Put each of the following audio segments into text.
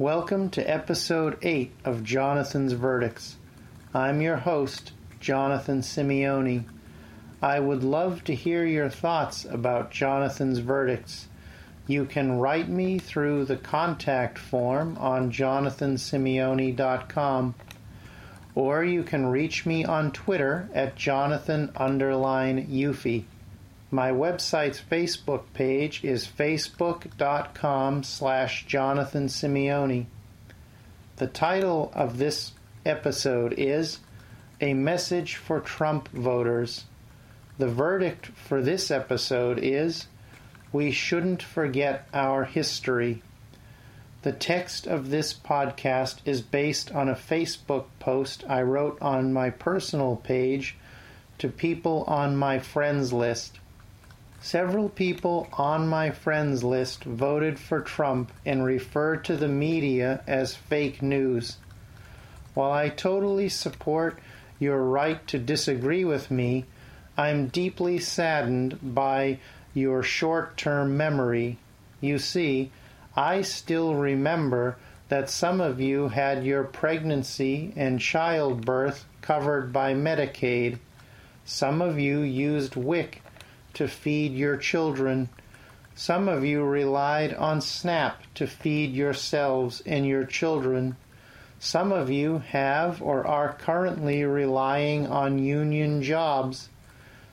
Welcome to episode 8 of Jonathan's Verdicts. I'm your host, Jonathan Simeone. I would love to hear your thoughts about Jonathan's Verdicts. You can write me through the contact form on jonathansimeone.com or you can reach me on Twitter at Jonathan underline. My website's Facebook page is facebook.com slash Jonathan Simeone. The title of this episode is A Message for Trump Voters. The verdict for this episode is We shouldn't forget our history. The text of this podcast is based on a Facebook post I wrote on my personal page to people on my friends list. Several people on my friends list voted for Trump and refer to the media as fake news. While I totally support your right to disagree with me, I'm deeply saddened by your short term memory. You see, I still remember that some of you had your pregnancy and childbirth covered by Medicaid. Some of you used WIC to feed your children. Some of you relied on SNAP to feed yourselves and your children. Some of you have or are currently relying on union jobs.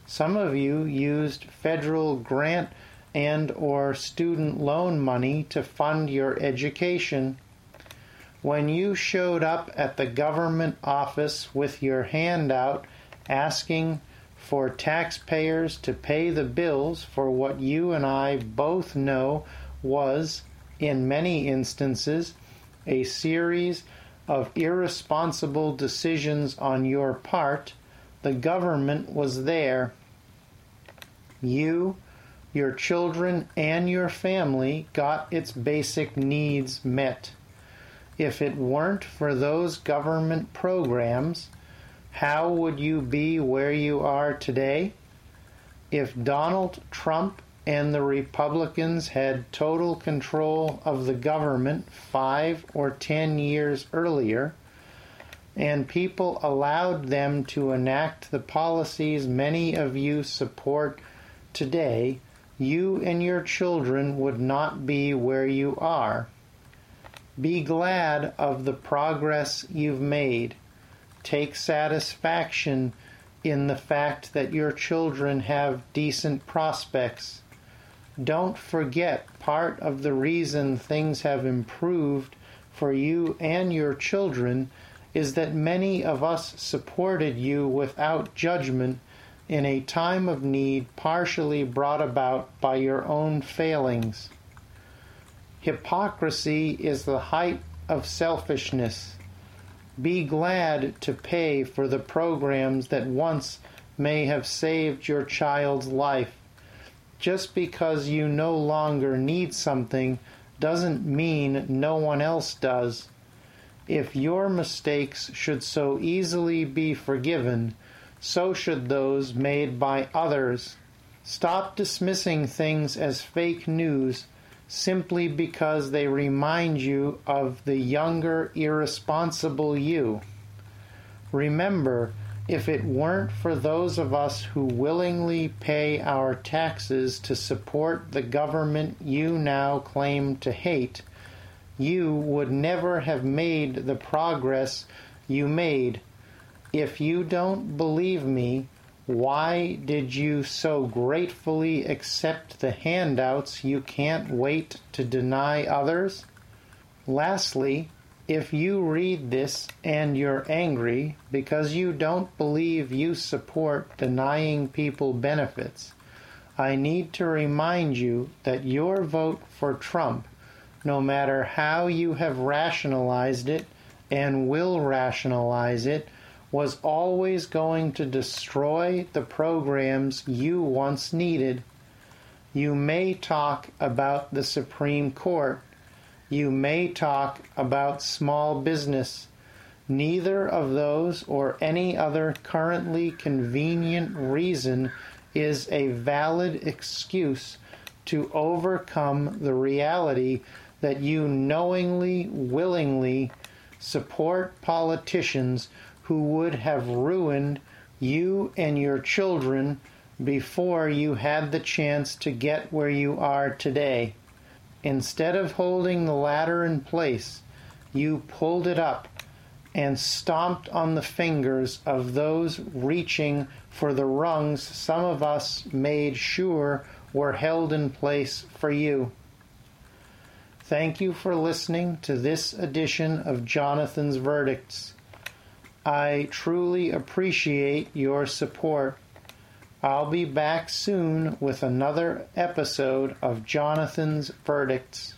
Some of you used federal grant and or student loan money to fund your education. When you showed up at the government office with your hand out asking for taxpayers to pay the bills for what you and I both know was, in many instances, a series of irresponsible decisions on your part, the government was there. You, your children, and your family got its basic needs met. If it weren't for those government programs, how would you be where you are today? If Donald Trump and the Republicans had total control of the government five or ten years earlier, and people allowed them to enact the policies many of you support today, you and your children would not be where you are. Be glad of the progress you've made take satisfaction in the fact that your children have decent prospects. Don't forget part of the reason things have improved for you and your children is that many of us supported you without judgment in a time of need partially brought about by your own failings. Hypocrisy is the height of selfishness. Be glad to pay for the programs that once may have saved your child's life. Just because you no longer need something doesn't mean no one else does. If your mistakes should so easily be forgiven, so should those made by others. Stop dismissing things as fake news simply because they remind you of the younger, irresponsible you. Remember, if it weren't for those of us who willingly pay our taxes to support the government you now claim to hate, you would never have made the progress you made. If you don't believe me, why did you so gratefully accept the handouts you can't wait to deny others? Lastly, if you read this and you're angry because you don't believe you support denying people benefits, I need to remind you that your vote for Trump, no matter how you have rationalized it and will rationalize it, was always going to destroy the programs you once needed. You may talk about the Supreme Court. You may talk about small business. Neither of those or any other currently convenient reason is a valid excuse to overcome the reality that you knowingly, willingly support politicians who would have ruined you and your children before you had the chance to get where you are today. Instead of holding the ladder in place, you pulled it up and stomped on the fingers of those reaching for the rungs some of us made sure were held in place for you. Thank you for listening to this edition of Jonathan's Verdicts. I truly appreciate your support. I'll be back soon with another episode of Jonathan's Verdicts.